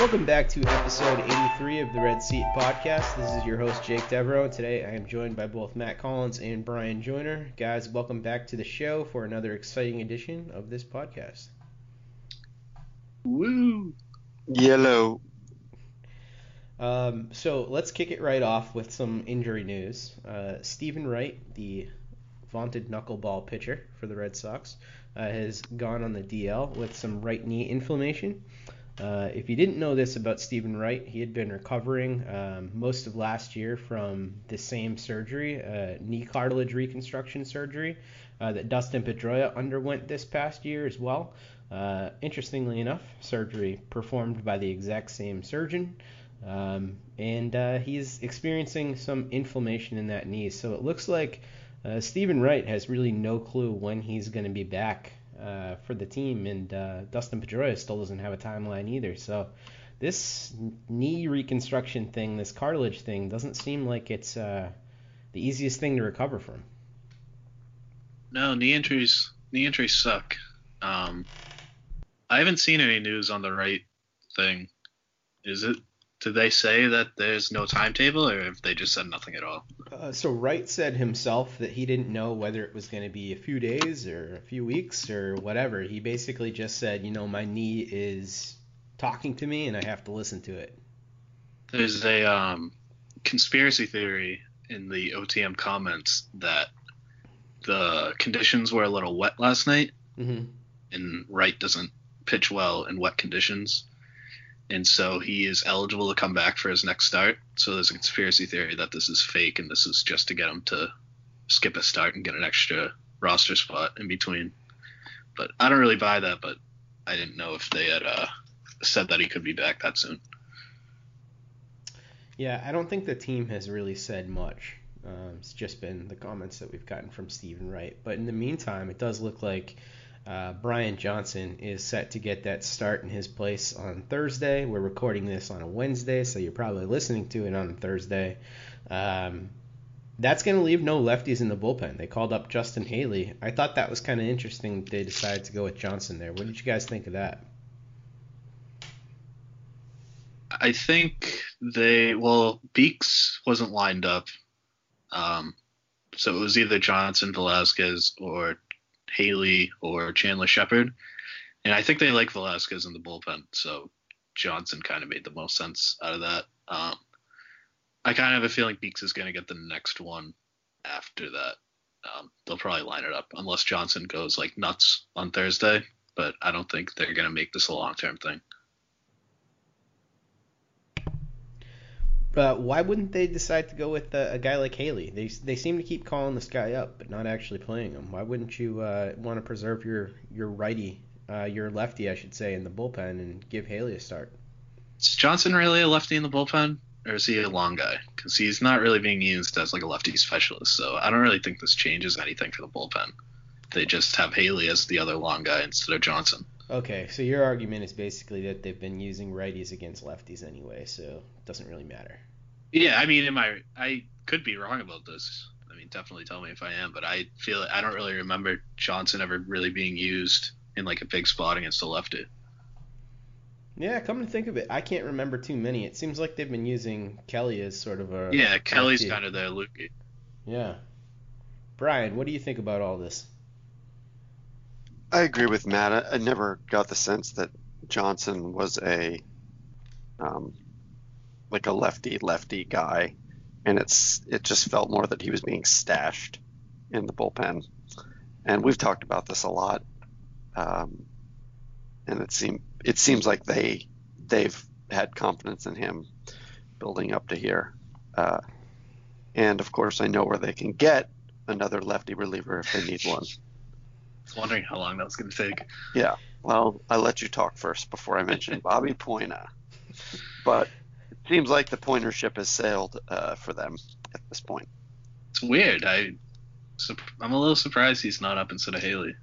Welcome back to episode 83 of the Red Seat Podcast. This is your host, Jake Devereaux. Today I am joined by both Matt Collins and Bryan Joiner. Guys, welcome back to the show for another exciting edition of this podcast. Woo! Yellow. Um, so let's kick it right off with some injury news. Uh, Steven Wright, the vaunted knuckleball pitcher for the Red Sox, uh, has gone on the DL with some right knee inflammation. Uh, if you didn't know this about Steven Wright, he had been recovering um, most of last year from the same surgery, uh, knee cartilage reconstruction surgery, uh, that Dustin Pedroia underwent this past year as well. Uh, interestingly enough, surgery performed by the exact same surgeon. Um, and uh, he's experiencing some inflammation in that knee. So it looks like uh, Steven Wright has really no clue when he's going to be back uh, for the team, and uh, Dustin Pedroia still doesn't have a timeline either. So this knee reconstruction thing, this cartilage thing, doesn't seem like it's uh, the easiest thing to recover from. No, knee injuries. Knee injuries suck. Um, I haven't seen any news on the right thing. Is it did they say that there's no timetable, or have they just said nothing at all? Uh, so Wright said himself that he didn't know whether it was going to be a few days or a few weeks or whatever. He basically just said, you know, my knee is talking to me and I have to listen to it. There's a um, conspiracy theory in the OTM comments that the conditions were a little wet last night, mm-hmm. and Wright doesn't pitch well in wet conditions and so he is eligible to come back for his next start. So there's a conspiracy theory that this is fake and this is just to get him to skip a start and get an extra roster spot in between. But I don't really buy that, but I didn't know if they had uh, said that he could be back that soon. Yeah, I don't think the team has really said much. Um, it's just been the comments that we've gotten from Steven Wright. But in the meantime, it does look like uh, Brian Johnson is set to get that start in his place on Thursday. We're recording this on a Wednesday, so you're probably listening to it on Thursday. Um, that's going to leave no lefties in the bullpen. They called up Justin Haley. I thought that was kind of interesting. They decided to go with Johnson there. What did you guys think of that? I think they well Beeks wasn't lined up, um, so it was either Johnson, Velazquez, or Haley or Chandler Shepard. And I think they like Velazquez in the bullpen, so Johnson kind of made the most sense out of that. Um, I kind of have a feeling Beeks is going to get the next one after that. Um, they'll probably line it up unless Johnson goes like nuts on Thursday, but I don't think they're going to make this a long term thing. But why wouldn't they decide to go with a, a, guy like Haley? They they seem to keep calling this guy up, but not actually playing him. Why wouldn't you uh, want to preserve your your righty, uh, your lefty, I should say, in the bullpen and give Haley a start? Is Johnson really a lefty in the bullpen, or is he a long guy? Because he's not really being used as like a lefty specialist. So I don't really think this changes anything for the bullpen. They just have Haley as the other long guy instead of Johnson. Okay, so your argument is basically that they've been using righties against lefties anyway, so it doesn't really matter. Yeah, I mean, am I? I could be wrong about this. I mean, definitely tell me if I am, but I feel I don't really remember Johnson ever really being used in like a big spot against a lefty. Yeah, come to think of it, I can't remember too many. It seems like they've been using Kelly as sort of a yeah. Kelly's kind of the lookie. Yeah, Brian, what do you think about all this? I agree with Matt. I, I never got the sense that Johnson was a um, like a lefty lefty guy, and it's it just felt more that he was being stashed in the bullpen. And we've talked about this a lot, um, and it seem it seems like they they've had confidence in him building up to here. Uh, and of course, I know where they can get another lefty reliever if they need one wondering how long that was going to take. Yeah. Well, I let you talk first before I mentioned Bobby Poyner. But it seems like the Poyner ship has sailed uh, for them at this point. It's weird. I, I'm a little surprised he's not up instead of Haley.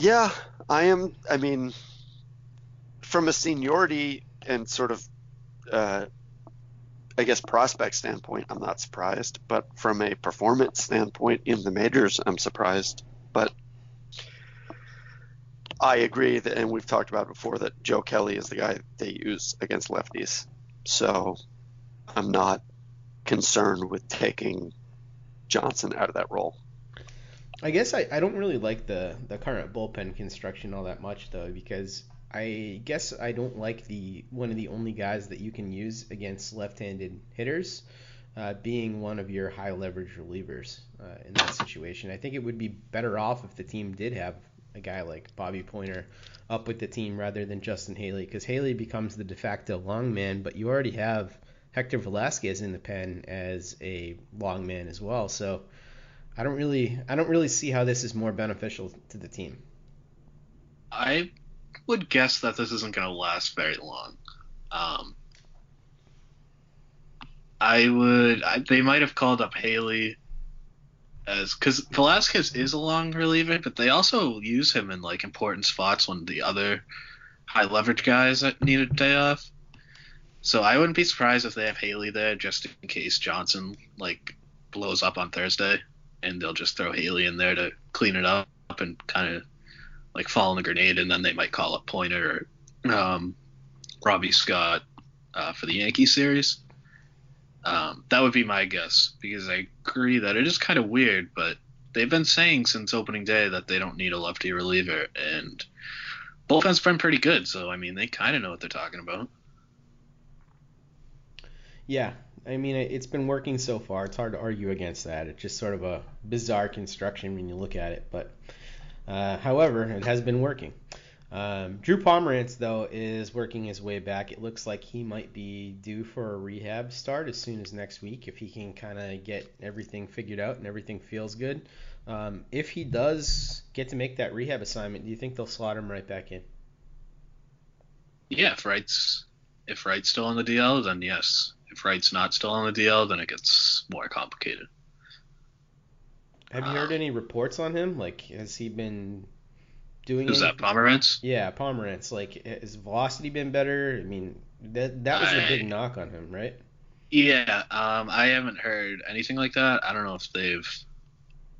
Yeah, I am. I mean, from a seniority and sort of uh, I guess prospect standpoint, I'm not surprised, but from a performance standpoint in the majors, I'm surprised. But I agree that, and we've talked about before that Joe Kelly is the guy they use against lefties. So I'm not concerned with taking Johnson out of that role. I guess I, I don't really like the, the current bullpen construction all that much though because I guess I don't like the one of the only guys that you can use against left-handed hitters uh, being one of your high leverage relievers uh, in that situation. I think it would be better off if the team did have a guy like Bobby Poyner up with the team rather than Justin Haley because Haley becomes the de facto long man, but you already have Hector Velazquez in the pen as a long man as well. So I don't really I don't really see how this is more beneficial to the team. I would guess that this isn't going to last very long. Um, I would. I, they might have called up Haley as because Velazquez is a long reliever, but they also use him in like important spots when the other high leverage guys need a day off. So I wouldn't be surprised if they have Haley there just in case Johnson like blows up on Thursday, and they'll just throw Haley in there to clean it up and kind of like fall in the grenade, and then they might call up Poyner or um, Robbie Scott uh, for the Yankee series. Um, that would be my guess because I agree that it is kind of weird, but they've been saying since opening day that they don't need a lefty reliever, and bullpen's been pretty good. So I mean, they kind of know what they're talking about. Yeah, I mean, it's been working so far. It's hard to argue against that. It's just sort of a bizarre construction when you look at it, but uh, however, it has been working. Um, Drew Pomeranz, though, is working his way back. It looks like he might be due for a rehab start as soon as next week if he can kind of get everything figured out and everything feels good. Um, if he does get to make that rehab assignment, do you think they'll slot him right back in? Yeah, if Wright's if Wright's still on the DL, then yes. If Wright's not still on the DL, then it gets more complicated. Have you heard any reports on him? Like, has he been doing? Who's that, Pomeranz? Yeah, Pomeranz. Like, has velocity been better? I mean, that that was I, a big knock on him, right? Yeah, um, I haven't heard anything like that. I don't know if they've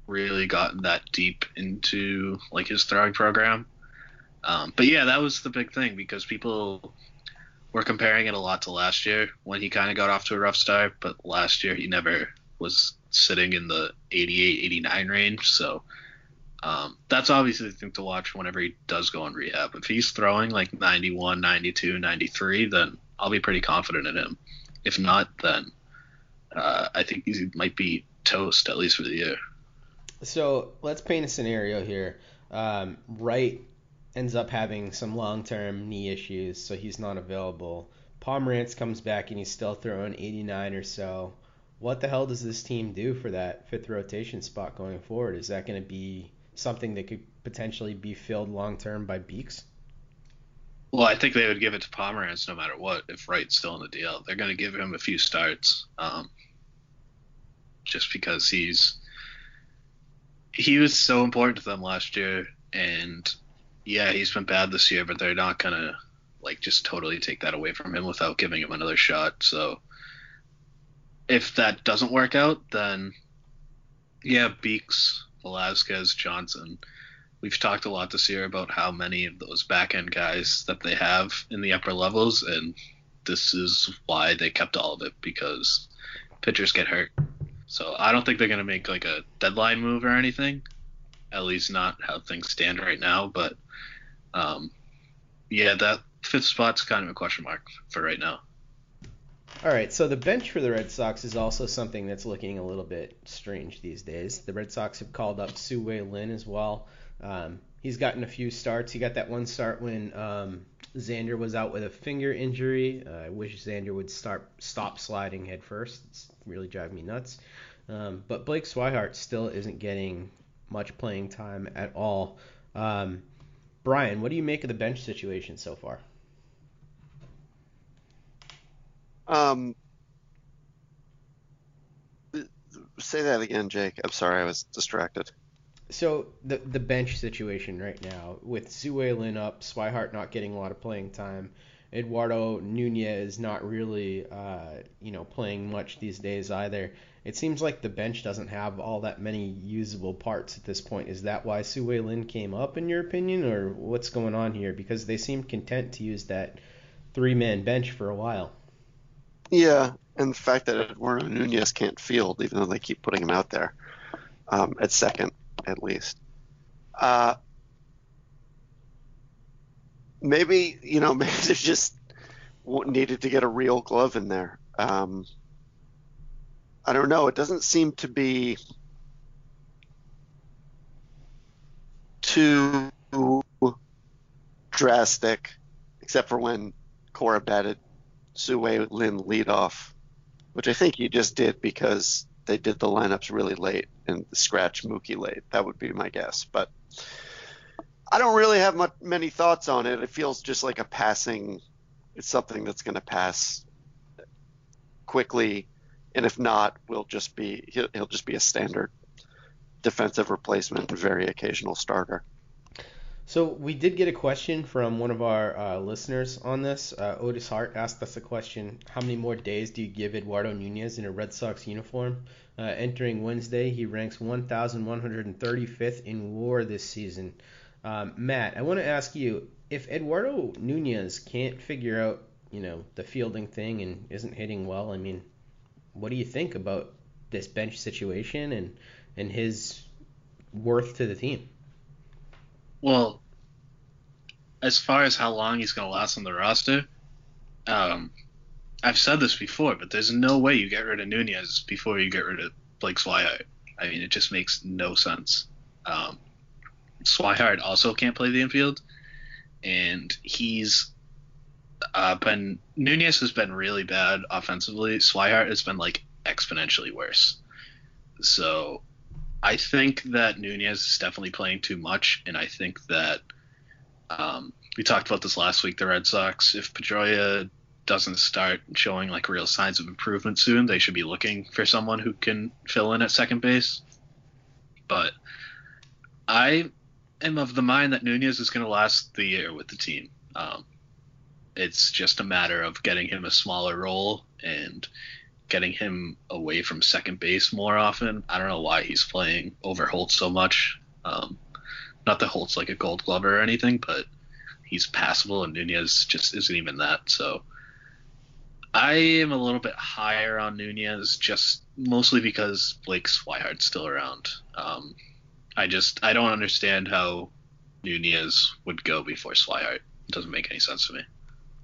really gotten that deep into like his throwing program. Um, but yeah, that was the big thing because people were comparing it a lot to last year when he kind of got off to a rough start. But last year he never was sitting in the 88, 89 range. So um, that's obviously the thing to watch whenever he does go on rehab. If he's throwing like 91, 92, 93, then I'll be pretty confident in him. If not, then uh, I think he might be toast at least for the year. So let's paint a scenario here. Um, Wright ends up having some long-term knee issues, so he's not available. Pomeranz comes back and he's still throwing 89 or so what the hell does this team do for that fifth rotation spot going forward? Is that going to be something that could potentially be filled long term by Beeks? Well, I think they would give it to Pomeranz no matter what if Wright's still in the DL. They're going to give him a few starts, um, just because he's he was so important to them last year, and yeah, he's been bad this year, but they're not going to like just totally take that away from him without giving him another shot. So if that doesn't work out, then yeah, Beeks, Velazquez, Johnson. We've talked a lot this year about how many of those back end guys that they have in the upper levels, and this is why they kept all of it because pitchers get hurt. So I don't think they're gonna make like a deadline move or anything. At least not how things stand right now. But um, yeah, that fifth spot's kind of a question mark for right now. All right, so the bench for the Red Sox is also something that's looking a little bit strange these days. The Red Sox have called up Tzu-Wei Lin as well. Um, he's gotten a few starts. He got that one start when um, Xander was out with a finger injury. Uh, I wish Xander would start stop sliding head first. It's really driving me nuts. Um, but Blake Swihart still isn't getting much playing time at all. Um, Brian, what do you make of the bench situation so far? Um, say that again, Jake. I'm sorry, I was distracted. So the the bench situation right now with Tzu-Wei Lin up, Swihart not getting a lot of playing time, Eduardo Nunez not really, uh, you know, playing much these days either. It seems like the bench doesn't have all that many usable parts at this point. Is that why Sue Lin came up, in your opinion, or what's going on here? Because they seemed content to use that three-man bench for a while. Yeah, and the fact that Eduardo Nunez can't field, even though they keep putting him out there um, at second, at least. Uh, maybe you know, maybe they just needed to get a real glove in there. Um, I don't know. It doesn't seem to be too drastic, except for when Cora batted Sue Lin lead off, which I think you just did because they did the lineups really late and scratch Mookie late. That would be my guess. But I don't really have much, many thoughts on it. It feels just like a passing. It's something that's going to pass quickly, and if not, will just be he'll, he'll just be a standard defensive replacement, very occasional starter. So we did get a question from one of our uh, listeners on this. Uh, Otis Hart asked us a question: How many more days do you give Eduardo Nunez in a Red Sox uniform? Uh, entering Wednesday, he ranks 1,135th in WAR this season. Um, Matt, I want to ask you: If Eduardo Nunez can't figure out, you know, the fielding thing and isn't hitting well, I mean, what do you think about this bench situation and and his worth to the team? Well, as far as how long he's going to last on the roster, um, I've said this before, but there's no way you get rid of Nunez before you get rid of Blake Swihart. I mean, it just makes no sense. Um, Swihart also can't play the infield, and he's uh, been Nunez has been really bad offensively. Swihart has been like exponentially worse. So I think that Nunez is definitely playing too much, and I think that um, we talked about this last week. The Red Sox, if Pedroia doesn't start showing like real signs of improvement soon, they should be looking for someone who can fill in at second base. But I am of the mind that Nunez is going to last the year with the team. Um, it's just a matter of getting him a smaller role and getting him away from second base more often. I don't know why he's playing over Holt so much. Um, not that Holt's like a Gold Glover or anything, but he's passable, and Nunez just isn't even that. So I am a little bit higher on Nunez, just mostly because Blake Swihart's still around. Um, I just I don't understand how Nunez would go before Swihart. It doesn't make any sense to me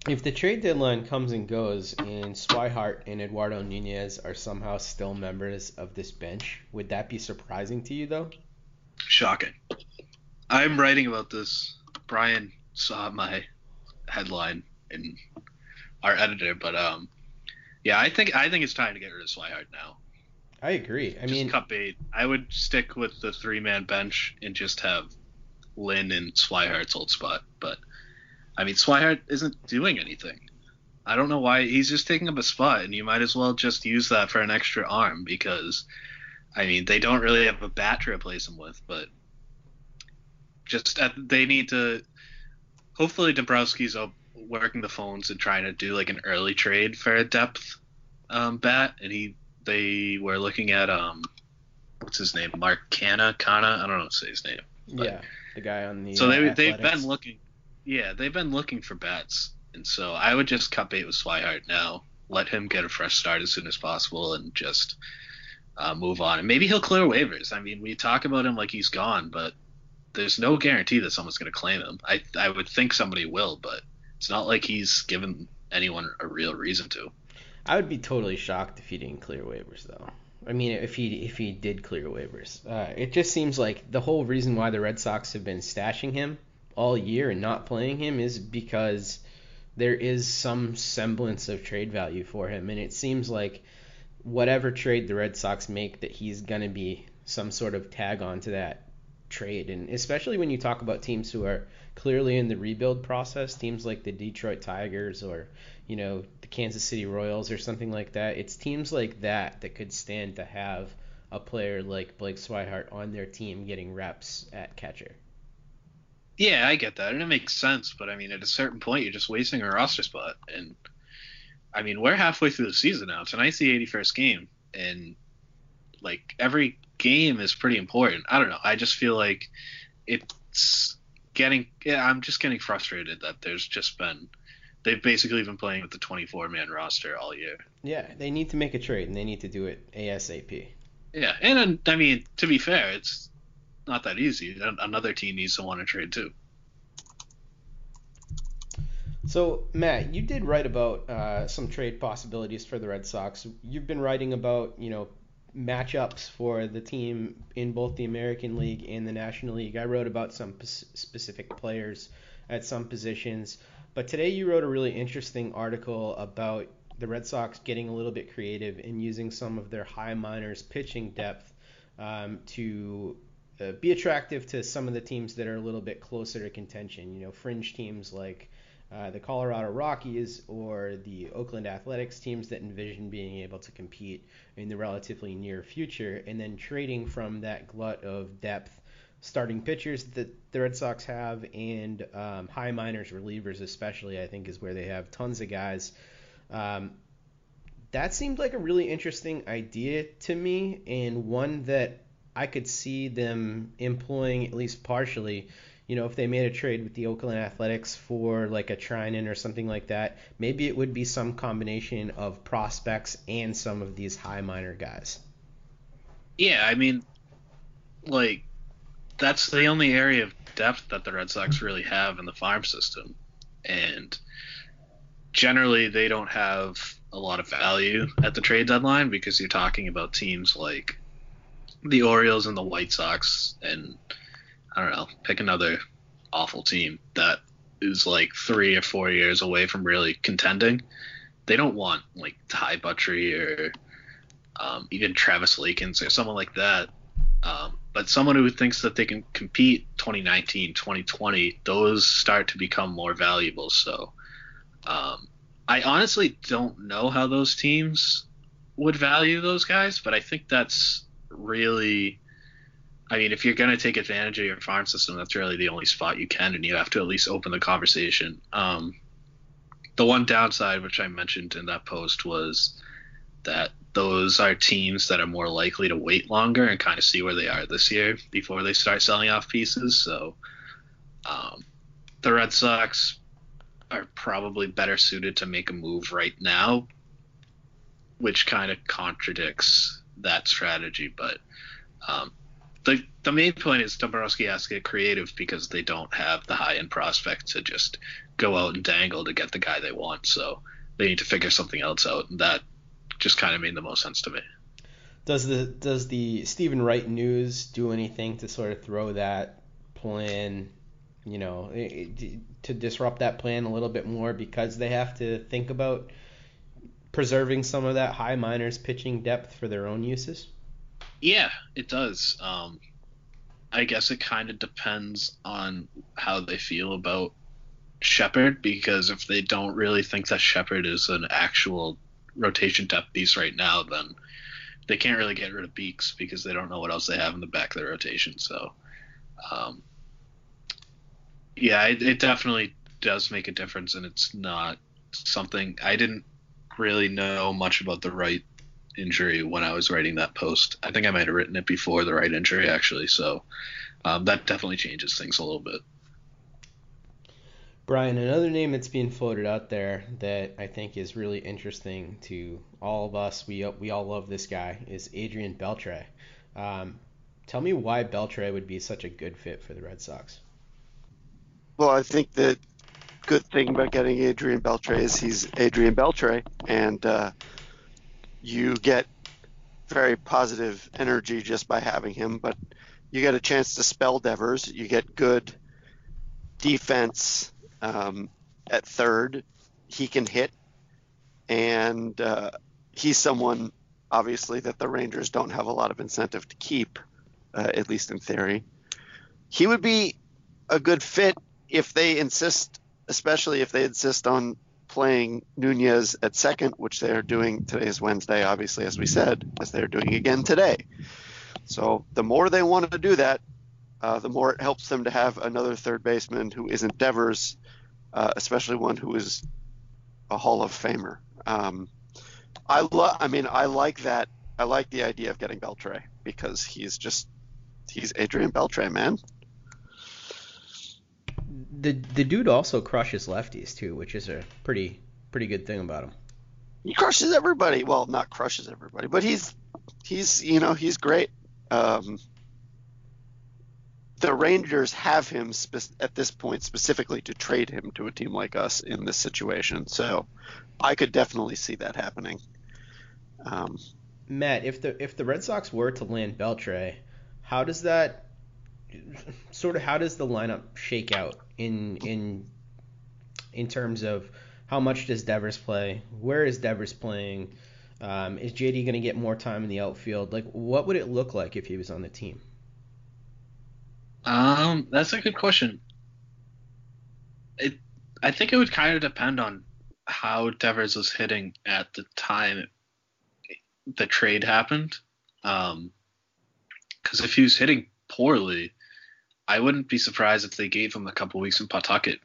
if the trade deadline comes and goes and Swihart and Eduardo Nunez are somehow still members of this bench, would that be surprising to you though? Shocking. I'm writing about this. Brian saw my headline in our editor, but um, yeah, I think I think it's time to get rid of Swihart now. I agree. I just mean, cut bait. I would stick with the three man bench and just have Lin and Swihart's old spot, but I mean, Swihart isn't doing anything. I don't know why he's just taking up a spot, and you might as well just use that for an extra arm because, I mean, they don't really have a bat to replace him with, but just at, they need to. Hopefully, Dombrowski's up working the phones and trying to do like an early trade for a depth um, bat, and he they were looking at um, what's his name, Mark Canha, Kana, I don't know how to say his name. yeah, the guy on the. So they uh, they've been looking yeah, they've been looking for bats, and so I would just cut bait with Swihart now. Let him get a fresh start as soon as possible, and just uh, move on. And maybe he'll clear waivers. I mean, we talk about him like he's gone, but there's no guarantee that someone's going to claim him. I I would think somebody will, but it's not like he's given anyone a real reason to. I would be totally shocked if he didn't clear waivers, though. I mean, if he if he did clear waivers, uh, it just seems like the whole reason why the Red Sox have been stashing him all year and not playing him is because there is some semblance of trade value for him, and it seems like whatever trade the Red Sox make, that he's gonna be some sort of tag on to that trade, and especially when you talk about teams who are clearly in the rebuild process, teams like the Detroit Tigers or you know the Kansas City Royals or something like that. It's teams like that that could stand to have a player like Blake Swihart on their team getting reps at catcher. Yeah, I get that, and it makes sense. But I mean, at a certain point, you're just wasting a roster spot. And I mean, we're halfway through the season now. Tonight's the 81st game, and like every game is pretty important. I don't know. I just feel like it's getting. Yeah, I'm just getting frustrated that there's just been. They've basically been playing with the 24 man roster all year. Yeah, they need to make a trade, and they need to do it ASAP. Yeah, and I mean, to be fair, it's not that easy. Another team needs to want to trade too. So Matt, you did write about uh, some trade possibilities for the Red Sox. You've been writing about you know matchups for the team in both the American League and the National League. I wrote about some specific players at some positions, but today you wrote a really interesting article about the Red Sox getting a little bit creative and using some of their high minors pitching depth um, to uh, be attractive to some of the teams that are a little bit closer to contention. You know, fringe teams like uh, the Colorado Rockies or the Oakland Athletics teams that envision being able to compete in the relatively near future, and then trading from that glut of depth starting pitchers that the Red Sox have and um, high minors relievers, especially, I think is where they have tons of guys. Um, that seemed like a really interesting idea to me, and one that I could see them employing at least partially. You know, if they made a trade with the Oakland Athletics for like a Treinen or something like that, maybe it would be some combination of prospects and some of these high minor guys. Yeah, I mean, like that's the only area of depth that the Red Sox really have in the farm system, and generally they don't have a lot of value at the trade deadline because you're talking about teams like the Orioles and the White Sox, and I don't know, pick another awful team that is like three or four years away from really contending. They don't want like Ty Buttrey or um, even Travis Lakins or someone like that. Um, but someone who thinks that they can compete 2019, 2020, those start to become more valuable. So um, I honestly don't know how those teams would value those guys, but I think that's really I mean, if you're going to take advantage of your farm system, that's really the only spot you can, and you have to at least open the conversation. Um, the one downside, which I mentioned in that post, was that those are teams that are more likely to wait longer and kind of see where they are this year before they start selling off pieces. So um, the Red Sox are probably better suited to make a move right now, which kind of contradicts that strategy. But um, the the main point is Dombrowski has to get creative because they don't have the high end prospect to just go out and dangle to get the guy they want. So they need to figure something else out, and that just kind of made the most sense to me. Does the does the Steven Wright news do anything to sort of throw that plan, you know, to disrupt that plan a little bit more because they have to think about preserving some of that high minors pitching depth for their own uses? Yeah, it does. Um, I guess it kind of depends on how they feel about Shepard because if they don't really think that Shepard is an actual rotation depth piece right now, then they can't really get rid of Beeks because they don't know what else they have in the back of their rotation. So, um, yeah, it, it definitely does make a difference, and it's not something I didn't really know much about the Wright injury when I was writing that post. I think I might have written it before the Wright injury actually, so um, that definitely changes things a little bit. Brian, another name that's being floated out there that I think is really interesting to all of us, we we all love this guy, is Adrian Beltre. Um, tell me why Beltre would be such a good fit for the Red Sox. Well, I think that good thing about getting Adrian Beltre is he's Adrian Beltre, and uh, you get very positive energy just by having him. But you get a chance to spell Devers. You get good defense um, at third. He can hit, and uh, he's someone obviously that the Rangers don't have a lot of incentive to keep, uh, at least in theory. He would be a good fit if they insist especially if they insist on playing Nunez at second, which they are doing today is Wednesday, obviously, as we said, as they're doing again today. So the more they want to do that, uh, the more it helps them to have another third baseman who isn't Devers, uh, especially one who is a Hall of Famer. Um, I love. I mean, I like that. I like the idea of getting Beltre because he's just he's Adrian Beltre, man. The the dude also crushes lefties too, which is a pretty pretty good thing about him. He crushes everybody. Well, not crushes everybody, but he's he's you know he's great. Um, the Rangers have him spe- at this point specifically to trade him to a team like us in this situation. So I could definitely see that happening. Um, Matt, if the if the Red Sox were to land Beltre, how does that sort of how does the lineup shake out in in in terms of how much does Devers play? Where is Devers playing? Um, is JD going to get more time in the outfield? Like, what would it look like if he was on the team? Um, that's a good question. It, I think it would kind of depend on how Devers was hitting at the time the trade happened. Um, because if he was hitting poorly, I wouldn't be surprised if they gave him a couple weeks in Pawtucket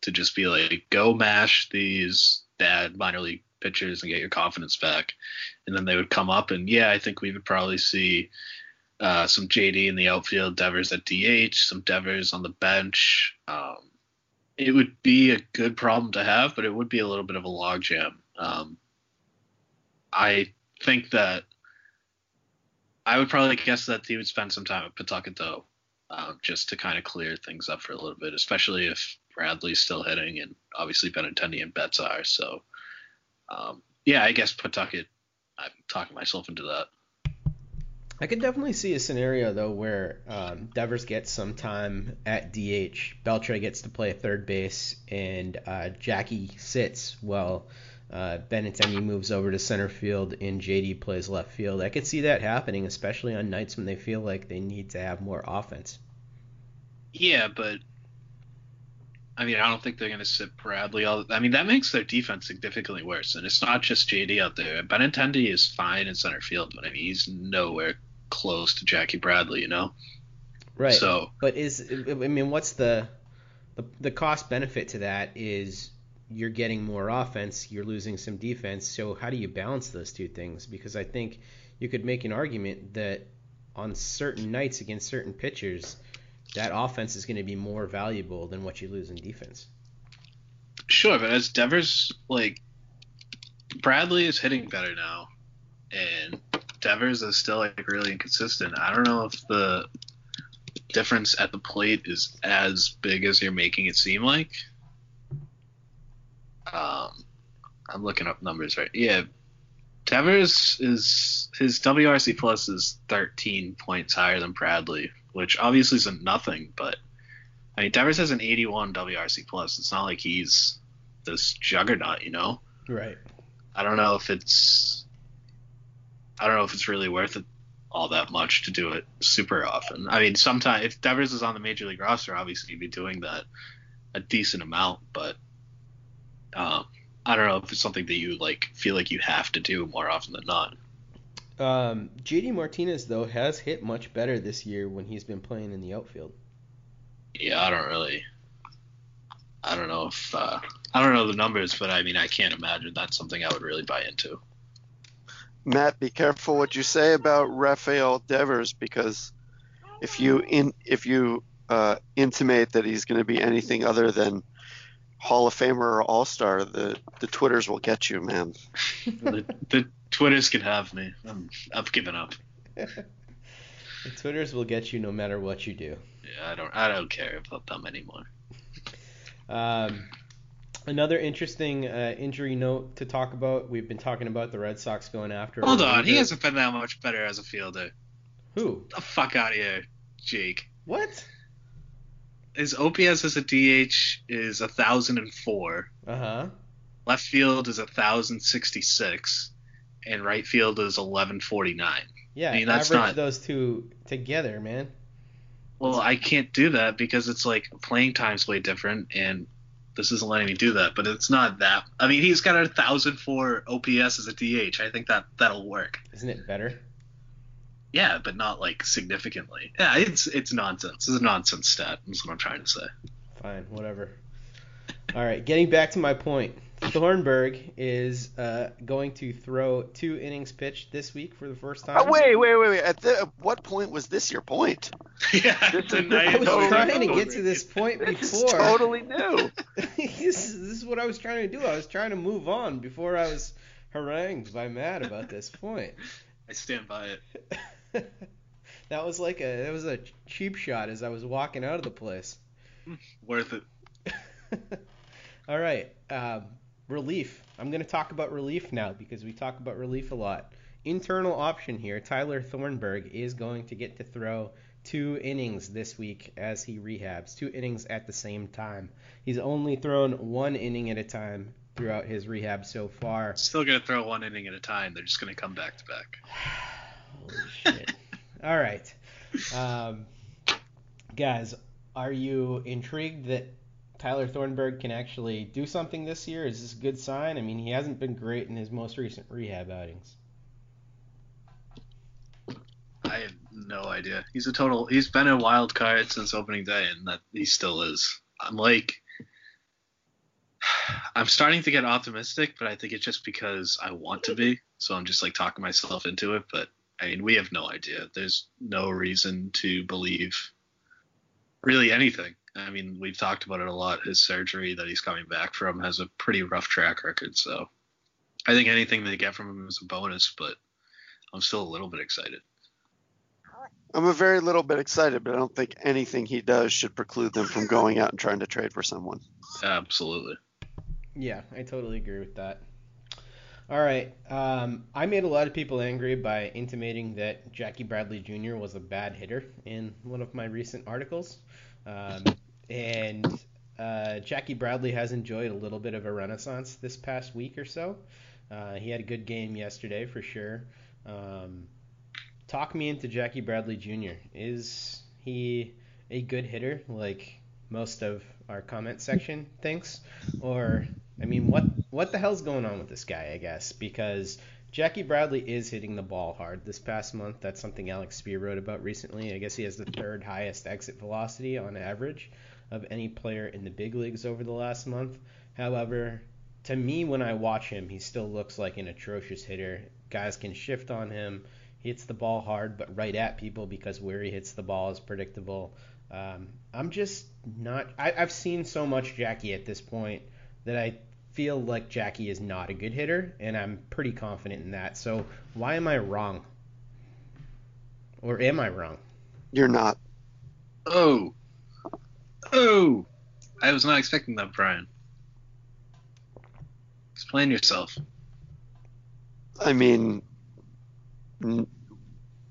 to just be like, go mash these bad minor league pitchers and get your confidence back. And then they would come up, and yeah, I think we would probably see uh, some JD in the outfield, Devers at DH, some Devers on the bench. Um, it would be a good problem to have, but it would be a little bit of a logjam. Um, I think that I would probably guess that he would spend some time at Pawtucket though, um, just to kind of clear things up for a little bit, especially if Bradley's still hitting and obviously Benintendi and Betts are. So, um, yeah, I guess Pawtucket. I'm talking myself into that. I could definitely see a scenario though where um, Devers gets some time at DH, Beltre gets to play third base, and uh, Jackie sits while uh, Benintendi moves over to center field and JD plays left field. I could see that happening, especially on nights when they feel like they need to have more offense. Yeah, but I mean, I don't think they're going to sit Bradley. All, I mean, that makes their defense significantly worse. And it's not just JD out there. Benintendi is fine in center field, but I mean, he's nowhere close to Jackie Bradley, you know? Right. So, but is I mean, what's the the, the cost benefit to that? Is you're getting more offense, you're losing some defense. So how do you balance those two things? Because I think you could make an argument that on certain nights against certain pitchers, that offense is going to be more valuable than what you lose in defense. Sure, but as Devers like Bradley is hitting better now, and Devers is still like really inconsistent. I don't know if the difference at the plate is as big as you're making it seem like. Um, I'm looking up numbers right. Yeah, Devers is his WRC plus is 13 points higher than Bradley, which obviously isn't nothing, but I mean Devers has an 81 WRC plus. It's not like he's this juggernaut, you know. Right. I don't know if it's I don't know if it's really worth it all that much to do it super often. I mean, sometimes if Devers is on the major league roster, obviously you'd be doing that a decent amount, but um, I don't know if it's something that you like feel like you have to do more often than not. Um, JD Martinez though has hit much better this year when he's been playing in the outfield. Yeah, I don't really. I don't know if uh, I don't know the numbers, but I mean I can't imagine that's something I would really buy into. Matt, be careful what you say about Rafael Devers because if you in if you uh, intimate that he's going to be anything other than Hall of Famer or All Star, the the Twitters will get you, man. the, the Twitters can have me. I'm, I've given up. the Twitters will get you no matter what you do. Yeah, I don't I don't care about them anymore. Um, another interesting uh, injury note to talk about. We've been talking about the Red Sox going after. Hold on, he hasn't been that much better as a fielder. Who? The fuck out of here, Jake. What? His OPS as a DH is thousand and four. Uh huh. Left field is thousand sixty six, and right field is eleven forty nine. Yeah, I mean, that's average not- those two together, man. Well, I can't do that because it's like playing time's way different, and this isn't letting me do that. But it's not that. I mean, he's got a thousand four OPS as a DH. I think that that'll work. Isn't it better? Yeah, but not like significantly. Yeah, it's it's nonsense. It's a nonsense stat. That's what I'm trying to say. Fine, whatever. All right, getting back to my point. Thornburg is uh, going to throw two innings pitched this week for the first time. Oh, wait, wait, wait, wait. At, the, at what point was this your point? yeah, This is- tonight I was Totally trying to new. get to this point This is before. totally new. this, this is what I was trying to do. I was trying to move on before I was harangued by Matt about this point. I stand by it. that was like a that was a cheap shot as I was walking out of the place. Worth it. All right, um, relief. I'm going to talk about relief now because we talk about relief a lot. Internal option here. Tyler Thornburg is going to get to throw two innings this week as he rehabs. Two innings at the same time. He's only thrown one inning at a time throughout his rehab so far. Still gonna throw one inning at a time. They're just gonna come back to back. Shit. All right. Um, guys, are you intrigued that Tyler Thornburg can actually do something this year? Is this a good sign? I mean, he hasn't been great in his most recent rehab outings. I have no idea. He's a total. He's been a wild card since opening day, and that he still is. I'm like, I'm starting to get optimistic, but I think it's just because I want to be. So I'm just like talking myself into it. But I mean, we have no idea. There's no reason to believe really anything. I mean, we've talked about it a lot. His surgery that he's coming back from has a pretty rough track record. So I think anything they get from him is a bonus. But I'm still a little bit excited. I'm a very little bit excited, but I don't think anything he does should preclude them from going out and trying to trade for someone. Absolutely. Yeah, I totally agree with that. All right. Um, I made a lot of people angry by intimating that Jackie Bradley Jr. was a bad hitter in one of my recent articles. Um, and uh, Jackie Bradley has enjoyed a little bit of a renaissance this past week or so. Uh, he had a good game yesterday for sure. Um, talk me into Jackie Bradley Jr. Is he a good hitter like most of our comment section thinks? Or I mean, what what the hell's going on with this guy? I guess because Jackie Bradley is hitting the ball hard this past month. That's something Alex Speier wrote about recently. I guess he has the third highest exit velocity on average of any player in the big leagues over the last month. However, to me, when I watch him, he still looks like an atrocious hitter. Guys can shift on him. He hits the ball hard, but right at people because where he hits the ball is predictable. Um, I'm just not. I, I've seen so much Jackie at this point that I feel like Jackie is not a good hitter, and I'm pretty confident in that. So why am I wrong? Or am I wrong? You're not. Oh. Oh. I was not expecting that, Brian. Explain yourself. I mean,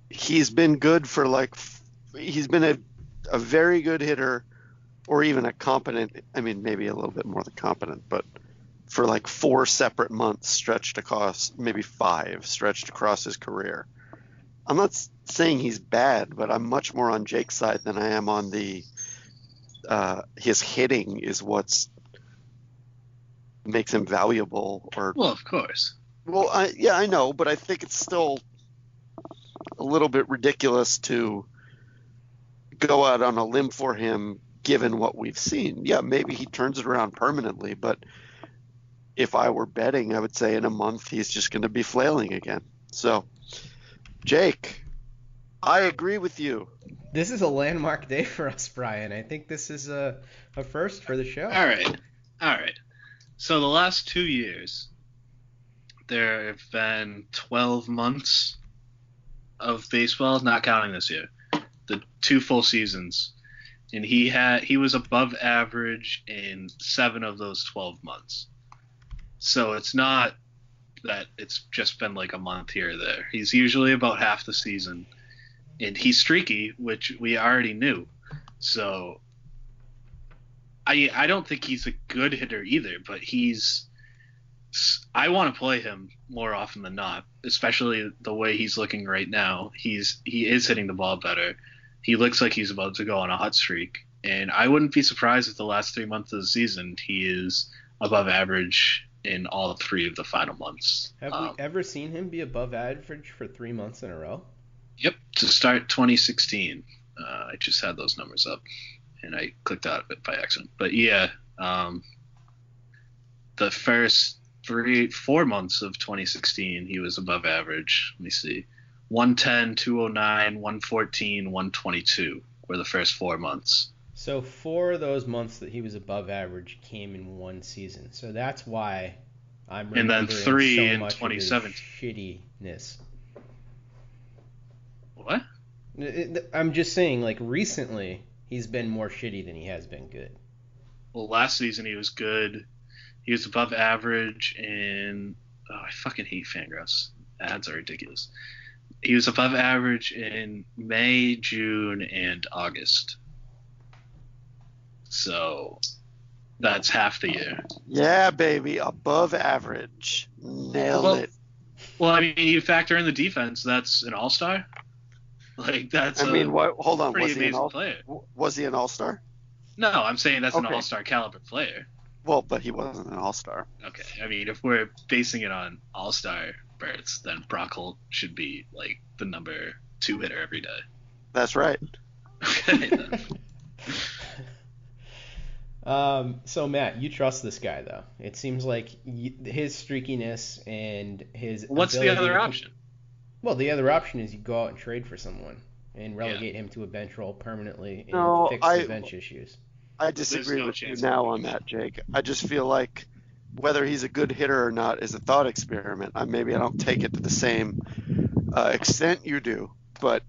he's been good for like, he's been a, a very good hitter or even a competent, I mean, maybe a little bit more than competent, but for like four separate months stretched across, maybe five stretched across his career. I'm not saying he's bad, but I'm much more on Jake's side than I am on the, uh, his hitting is what's makes him valuable or Well, of course. well, I, yeah, I know, but I think it's still a little bit ridiculous to go out on a limb for him, given what we've seen. Yeah, maybe he turns it around permanently, but if I were betting, I would say in a month he's just going to be flailing again. So, Jake, I agree with you. This is a landmark day for us, Brian. I think this is a, a first for the show. All right. All right. So the last two years, there have been 12 months of baseball, not counting this year. The two full seasons, and he had he was above average in seven of those 12 months. So it's not that it's just been like a month here or there. He's usually about half the season, and he's streaky, which we already knew. So I I don't think he's a good hitter either, but he's I want to play him more often than not, especially the way he's looking right now. He's he is hitting the ball better. He looks like he's about to go on a hot streak, and I wouldn't be surprised if the last three months of the season he is above average in all three of the final months. Have Um, we ever seen him be above average for three months in a row? Yep, to start 2016. Uh, I just had those numbers up, and I clicked out of it by accident. But yeah, um, the first three, four months of 2016, he was above average. Let me see. 110, 209, 114, 122 were the first four months. So four of those months that he was above average came in one season. So that's why I'm And then three so in much of 2017. shittiness. What? I'm just saying, like recently, he's been more shitty than he has been good. Well, last season he was good. He was above average in. Oh, I fucking hate Fangraphs. Ads are ridiculous. He was above average in May, June, and August. So that's half the year. Yeah, baby, above average. Nailed Well, it. Well, I mean, you factor in the defense. That's an all star. Like that's. I a mean, what? Hold on. Was he an all? player. Was he an all star? No, I'm saying that's an all star caliber player. Well, but he wasn't an all star. Okay, I mean, if we're basing it on all star berths, then Brock Holt should be like the number two hitter every day. That's right. Okay. Um, so Matt, you trust this guy though. It seems like y- his streakiness and his. What's the other to- option? Well, the other option is you go out and trade for someone and relegate him to a bench role permanently and No, fix I- the bench issues. I disagree no with you now on that, Jake. I just feel like whether he's a good hitter or not is a thought experiment. I, maybe I don't take it to the same uh, extent you do, but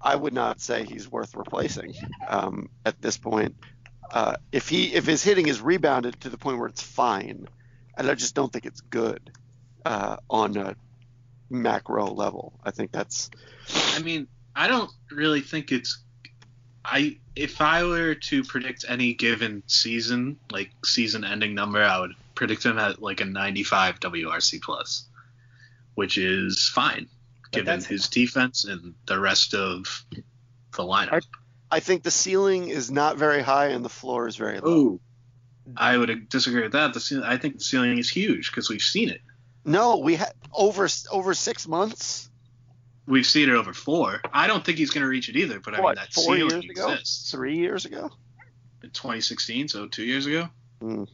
I would not say he's worth replacing um, at this point. Uh, if he if his hitting is rebounded to the point where it's fine, and I just don't think it's good uh, on a macro level. I think that's I mean, I don't really think it's. I if I were to predict any given season, like season-ending number, I would predict him at like a 95 WRC plus, which is fine given his defense and the rest of the lineup. I think the ceiling is not very high and the floor is very low. Oh, I would disagree with that. The ceil- I think the ceiling is huge because we've seen it. No, we had over over six months. We've seen it over four. I don't think he's going to reach it either. But I mean, that four ceiling years ago? exists. Three years ago? In 2016, so two years ago. Hmm.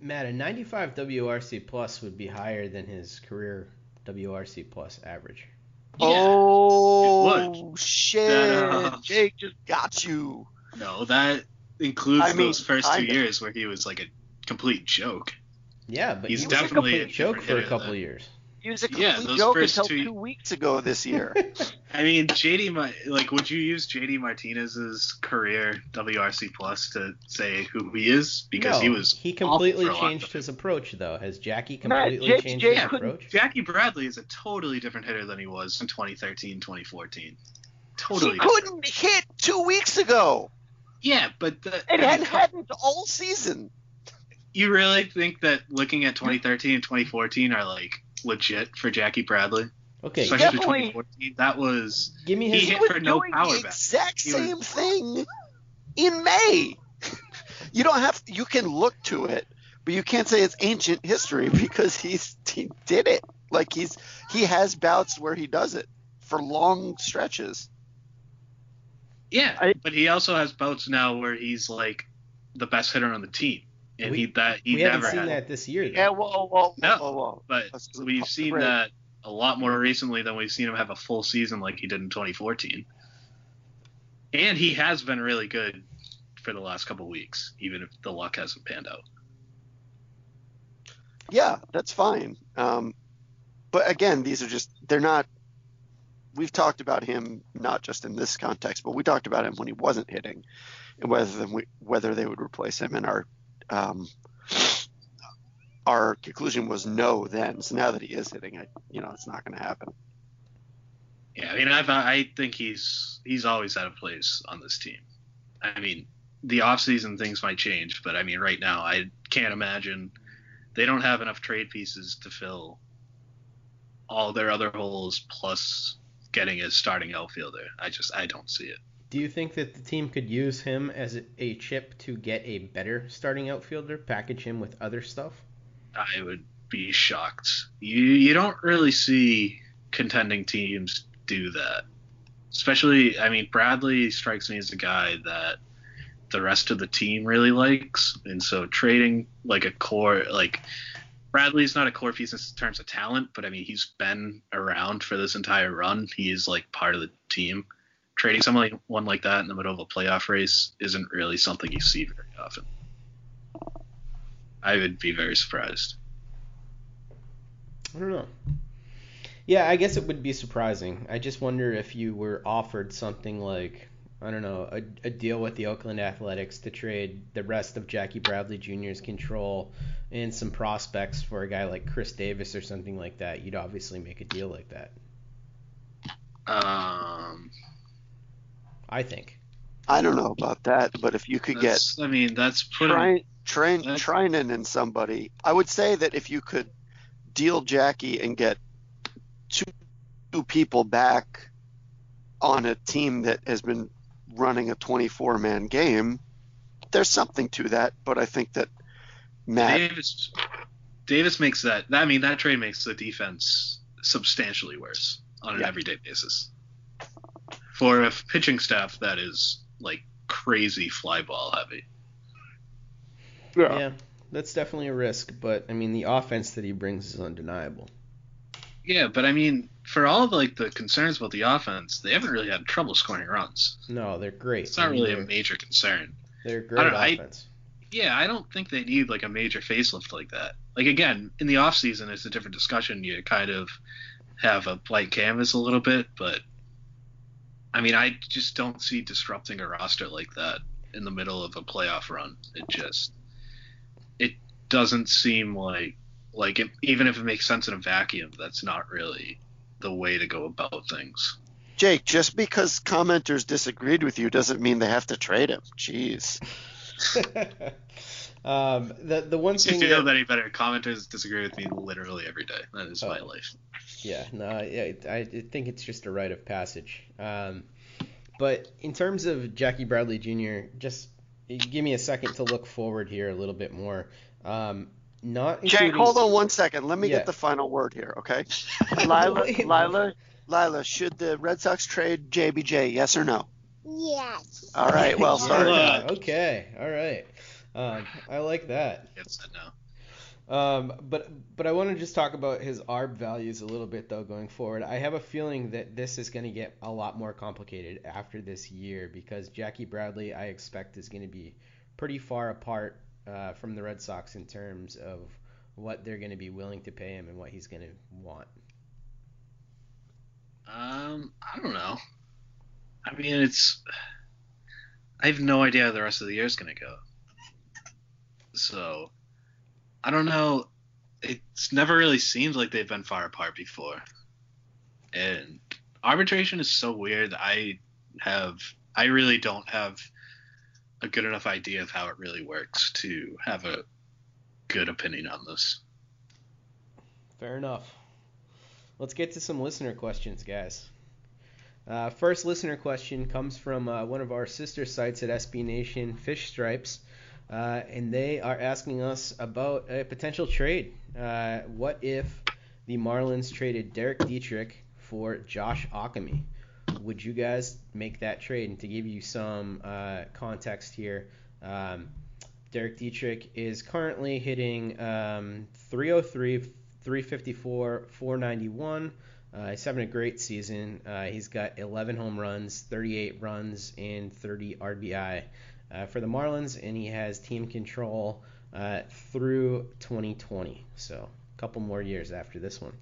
Matt, a 95 WRC plus would be higher than his career WRC plus average. Yeah, oh it shit! That, uh, Jake just got you. No, that includes I mean, those first two kinda. years where he was like a complete joke. Yeah, but He's he was a definitely complete a joke for a couple of years. He was a Yeah, complete those joke first until two- two weeks ago this year. I mean, JD, like, would you use JD Martinez's career WRC plus to say who he is? Because he was he completely for a lot of changed his approach though. Has Jackie Matt, completely Jake- changed Jake his couldn't- approach? Jackie Bradley is a totally different hitter than he was in 2013, 2014. Totally. he different. couldn't hit two weeks ago. Yeah, but the, It I had mean, hadn't all season. you really think that looking at 2013 and 2014 are like legit for Jackie Bradley? Okay, Especially Definitely. 2014. That was give me he his. hit was for no doing power the back. exact He was- same thing in May. You don't have. You can look to it, but you can't say it's ancient history because he's he did it. Like he's he has bouts where he does it for long stretches. Yeah, I- but he also has bouts now where he's like the best hitter on the team, and We- he that he we haven't never seen had. that this year. Though. Yeah, whoa, whoa, No. whoa, whoa. But That's- we've seen right. that a lot more recently than we've seen him have a full season like he did in 2014. And he has been really good for the last couple weeks, even if the luck hasn't panned out. Yeah, that's fine. Um, but again, these are just they're not. We've talked about him not just in this context, but we talked about him when he wasn't hitting, and whether we, whether they would replace him. in our um, our conclusion was no then. So now that he is hitting, it, you know, it's not going to happen. Yeah, I mean, I I think he's he's always had a place on this team. I mean, the offseason things might change, but I mean, right now, I can't imagine they don't have enough trade pieces to fill all their other holes plus getting a starting outfielder. I just I don't see it. Do you think that the team could use him as a, chip to get a better starting outfielder? Package him with other stuff. I would be shocked. You you don't really see contending teams do that. especially, I mean, Bradley strikes me as a guy that the rest of the team really likes, and so trading like a core like Bradley's not a core piece in terms of talent, but I mean he's been around for this entire run. He is like part of the team. Trading someone like one like that in the middle of a playoff race isn't really something you see very often. I would be very surprised. I don't know. Yeah, I guess it would be surprising. I just wonder if you were offered something like I don't know, a, a deal with the Oakland Athletics to trade the rest of Jackie Bradley Jr.'s control and some prospects for a guy like Khris Davis or something like that, you'd obviously make a deal like that. Um, I think. I don't know about that, but if you could get, I mean, that's putting train, train, that's- Treinen and somebody, I would say that if you could deal Jackie and get two, two people back on a team that has been running a 24 man game, there's something to that. But I think that Matt, Davis. Davis makes that. I mean, that trade makes the defense substantially worse on an Yeah. everyday basis. For a pitching staff that is like crazy fly ball heavy. Yeah, that's definitely a risk, but I mean the offense that he brings is undeniable. Yeah, but I mean, for all of like the concerns about the offense, they haven't really had trouble scoring runs. No, they're great. It's not I mean, really a major concern. they're great don't know, I- offense. Yeah, I don't think they need like a major facelift like that. Like again, in the off season, it's a different discussion. You kind of have a blank canvas a little bit, but I mean, I just don't see disrupting a roster like that in the middle of a playoff run. It just it doesn't seem like like it, even if it makes sense in a vacuum, that's not really the way to go about things. Jake, just because commenters disagreed with you doesn't mean they have to trade him. Jeez. um, the the one If thing you know that, that any better, commenters disagree with me literally every day. That is my Oh. life. Yeah, no, I, I I think it's just a rite of passage. Um, but in terms of Jackie Bradley Jr., just give me a second to look forward here a little bit more. Um, not Jake, hold on one second. Let me Yeah. get the final word here, okay? Lila, Lila, Lila, should the Red Sox trade JBJ? Yes or no? Yes. All right. Well, sorry. Okay, all right. Um, I like that. It's that now. Um, but but I want to just talk about his ARB values a little bit though going forward. I have a feeling that this is going to get a lot more complicated after this year because Jackie Bradley I expect is going to be pretty far apart uh, from the Red Sox in terms of what they're going to be willing to pay him and what he's going to want. Um, I don't know. I mean, it's. I have no idea how the rest of the year is going to go. So, I don't know. It's never really seemed like they've been far apart before. And arbitration is so weird. I have. I really don't have a good enough idea of how it really works to have a good opinion on this. Fair enough. Let's get to some listener questions, guys. Uh, first listener question comes from uh, one of our sister sites at SB Nation, Fish Stripes, uh, and they are asking us about a potential trade. Uh, what if the Marlins traded Derek Dietrich for Josh Ockimey? Would you guys make that trade? And to give you some uh, context here, um, Derek Dietrich is currently hitting um, 303, 354, 491. Uh, he's having a great season. Uh, he's got 11 home runs, 38 runs, and 30 RBI uh, for the Marlins, and he has team control uh, through 2020. So a couple more years after this one.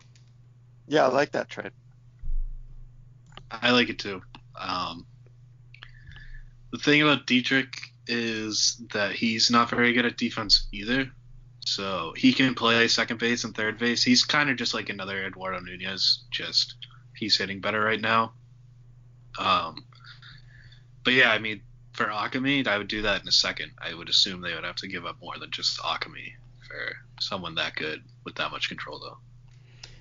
Yeah, I like that trade. I like it too. Um, the thing about Dietrich is that he's not very good at defense either. So he can play second base and third base. He's kind of just like another Eduardo Nunez, just he's hitting better right now. Um, but yeah, I mean, for Ockimey, I would do that in a second. I would assume they would have to give up more than just Ockimey for someone that good with that much control, though.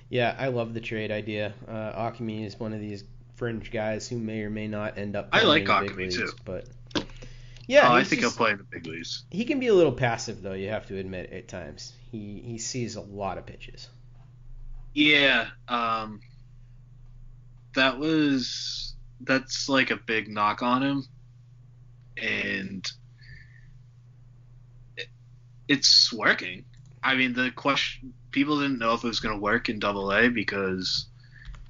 Yeah, I love the trade idea. Uh, Ockimey is one of these fringe guys who may or may not end up. I like big Ockimey, too. but yeah, oh, I think just- he'll play in the big leagues. He can be a little passive though. You have to admit at times. He he sees a lot of pitches. Yeah, um, that was that's like a big knock on him, and it, it's working. I mean, the question people didn't know if it was going to work in Double A because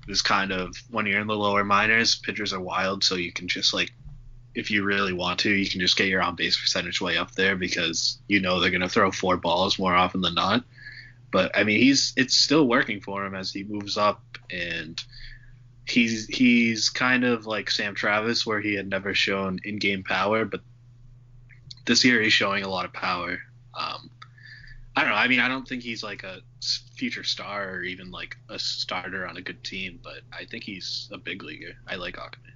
it was kind of when you're in the lower minors, pitchers are wild, so you can just like if you really want to, you can just get your on base percentage way up there because you know they're going to throw four balls more often than not. But I mean, he's it's still working for him as he moves up, and he's he's kind of like Sam Travis, where he had never shown in-game power, but this year he's showing a lot of power. Um, I don't know. I mean, I don't think he's like a future star or even like a starter on a good team, but I think he's a big leaguer. I like Ockimey.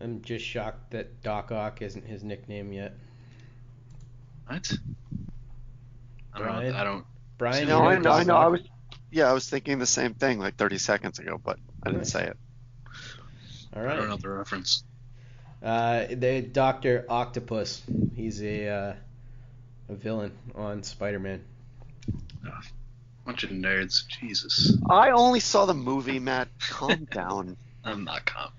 I'm just shocked that Doc Ock isn't his nickname yet. What? I don't. Bryan? I don't. Bryan, No, you I know know, I know. I was, yeah, I was thinking the same thing like 30 seconds ago, but I didn't Nice. say it. All right. I don't know the reference. Uh, the Doctor Octopus. He's a uh, a villain on Spider-Man. Oh, Bunch of nerds. Jesus. I only saw the movie, Matt. Calm down. I'm not calm.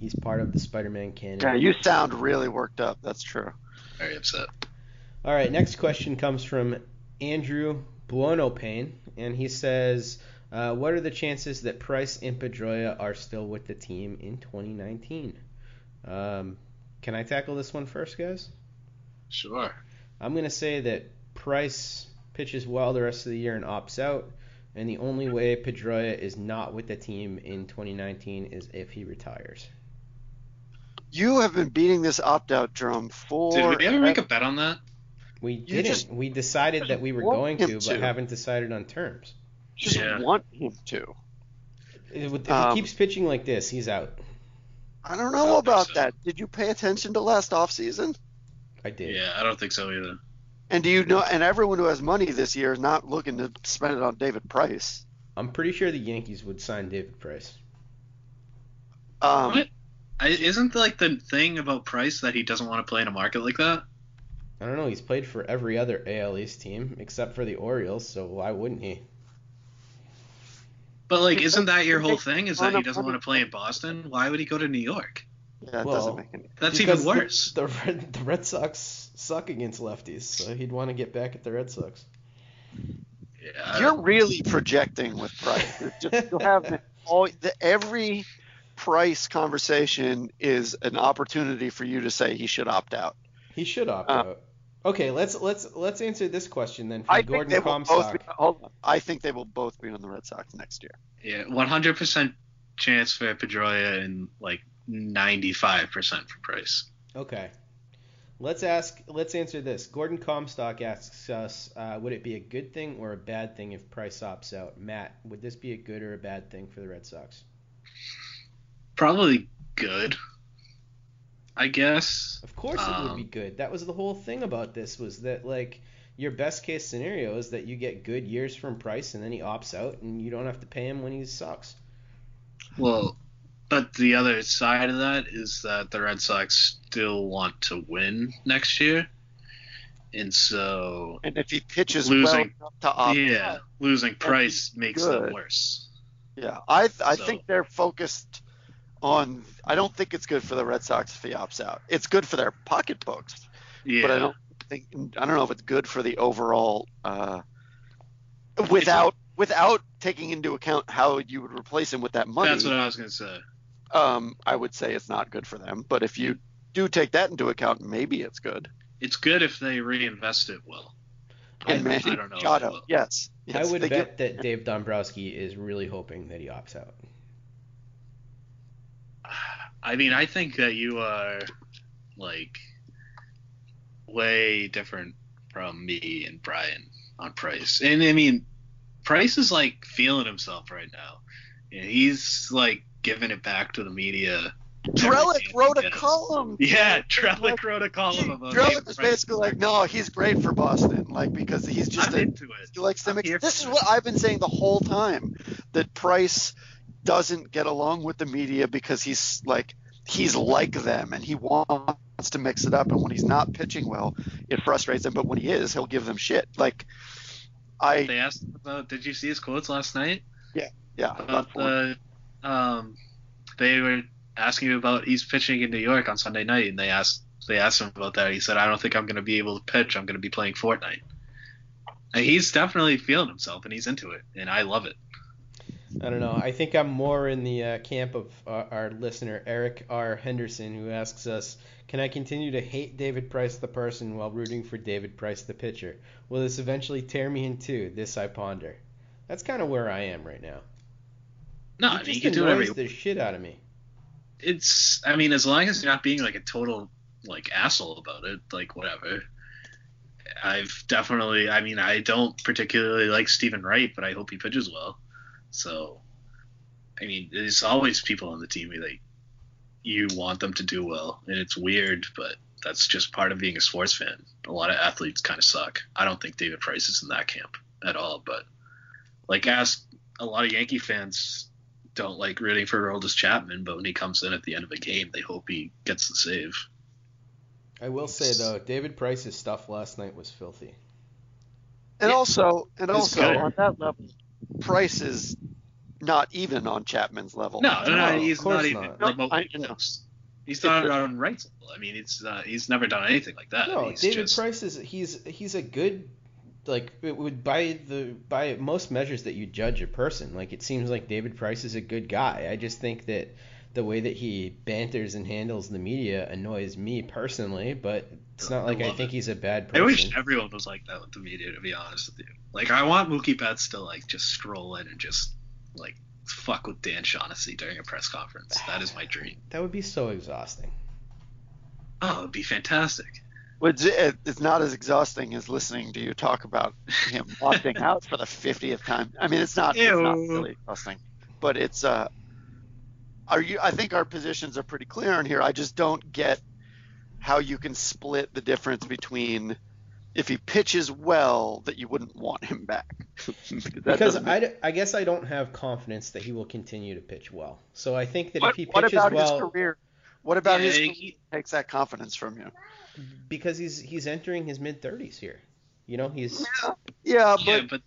He's part of the Spider-Man canon. Yeah, you sound really worked up. That's true. Very upset. All right, next question comes from Andrew Buono Payne, and he says, uh, "What are the chances that Price and Pedroia are still with the team in 2019?" Um, can I tackle this one first, guys? Sure. I'm gonna say that Price pitches well the rest of the year and opts out, and the only way Pedroia is not with the team in 2019 is if he retires. You have been beating this opt out drum for. Did we ever make a bet on that? We You didn't. just- we decided that we were going him to, but to. haven't decided on terms. Just Yeah. want him to. If, if Um, he keeps pitching like this, he's out. I don't I know don't about so. that. Did you pay attention to last offseason? I did. Yeah, I don't think so either. And do you know? And everyone who has money this year is not looking to spend it on David Price. I'm pretty sure the Yankees would sign David Price. Um, What? I, isn't like the thing about Price that he doesn't want to play in a market like that? I don't know. He's played for every other AL East team except for the Orioles, so why wouldn't he? But like, isn't that your whole thing? Is that he doesn't want to play in Boston? Why would he go to New York? yeah, it Well, doesn't make any. That's even worse. The, Red, the Red Sox suck against lefties, so he'd want to get back at the Red Sox. Yeah, You're really projecting with Price. You're just, you'll have all the, every Price conversation is an opportunity for you to say he should opt out. He should opt Uh, out. Okay, let's let's let's answer this question then from I Gordon they will both Comstock. be, hold on. I think they will both be on the Red Sox next year. yeah, 100% chance for Pedroia and like 95% for Price. Okay. Let's ask. Let's answer this. Gordon Comstock asks us, uh, would it be a good thing or a bad thing if Price opts out? Matt, would this be a good or a bad thing for the Red Sox? Probably good. I guess. Of course, it would be Um, good. That was the whole thing about this was that like your best case scenario is that you get good years from Price and then he opts out and you don't have to pay him when he sucks. Well, but the other side of that is that the Red Sox still want to win next year. And so, And if he pitches well Losing- enough to opt yeah, out, losing Price makes them worse. yeah, I th- I So- think they're focused on. I don't think it's good for the Red Sox if he opts out. It's good for their pocketbooks, Yeah. but I don't think I don't know if it's good for the overall. Uh, without without taking into account how you would replace him with that money, That's what I was going to say. um, I would say it's not good for them. But if you do take that into account, maybe it's good. It's good if they reinvest it well. I- And Manny I don't know if Machado, they will. yes, yes, I would bet give- that Dave Dombrowski is really hoping that he opts out. I mean, I think that you are like way different from me and Bryan on Price. And I mean, Price is like feeling himself right now. And he's like giving it back to the media. Everything wrote a column. Yeah, Drellich wrote a column about Drellich David was basically like, no, he's great for Boston, like because he's just a, into it. he likes to I'm mix. here This is what. I've been saying the whole time that Price doesn't get along with the media because he's like he's like them and he wants to mix it up and when he's not pitching well, it frustrates him. But when he is, he'll give them shit. Like I They asked him about. Did you see his quotes last night? yeah yeah about the um they were asking him about he's pitching in New York on Sunday night, and they asked they asked him about that. He said, "I don't think I'm going to be able to pitch. I'm going to be playing Fortnite." And he's definitely feeling himself, and he's into it, and I love it. I don't know. I think I'm more in the uh, camp of uh, our listener Eric R. Henderson, who asks us, "Can I continue to hate David Price the person while rooting for David Price the pitcher? Will this eventually tear me in two? This I ponder." That's kind of where I am right now. No, It I mean you can do whatever. the shit out of me. it's, I mean, as long as you're not being like a total like asshole about it, like whatever. I've definitely, I mean, I don't particularly like Steven Wright, but I hope he pitches well. So, I mean, there's always people on the team that you want them to do well, and it's weird, but that's just part of being a sports fan. A lot of athletes kind of suck. I don't think David Price is in that camp at all, but like, ask a lot of Yankee fans don't like rooting for Aroldis Chapman, but when he comes in at the end of a game, they hope he gets the save. I will say though, David Price's stuff last night was filthy. And Yeah. also, and It's also good. on that level, Price is not even on Chapman's level. No, no, No, no, he's not even not. No, remotely I- you close. He's not on Wright's level. I mean, it's uh, he's never done anything like that. No, he's David just, Price is he's he's a good like it would by the by most measures that you judge a person. Like it seems like David Price is a good guy. I just think that the way that he banters and handles the media annoys me personally, but it's not like I love think it. he's a bad person. I wish everyone was like that with the media. To be honest with you, like I want Mookie Betts to like just stroll in and just like fuck with Dan Shaughnessy during a press conference. That is my dream. That would be so exhausting. Oh, it'd be fantastic. Which it's not as exhausting as listening to you talk about him opting out for the 50th time. I mean, it's not, it's not really exhausting, but it's uh, are you? I think our positions are pretty clear on here. I just don't get how you can split the difference between if he pitches well that you wouldn't want him back. Because doesn't make- I, d- I guess I don't have confidence that he will continue to pitch well. So I think that what, if he pitches well, what about well, his career? What about Yeah, his he- takes that confidence from you? because he's he's entering his mid 30s here. You know, he's Yeah, but yeah, but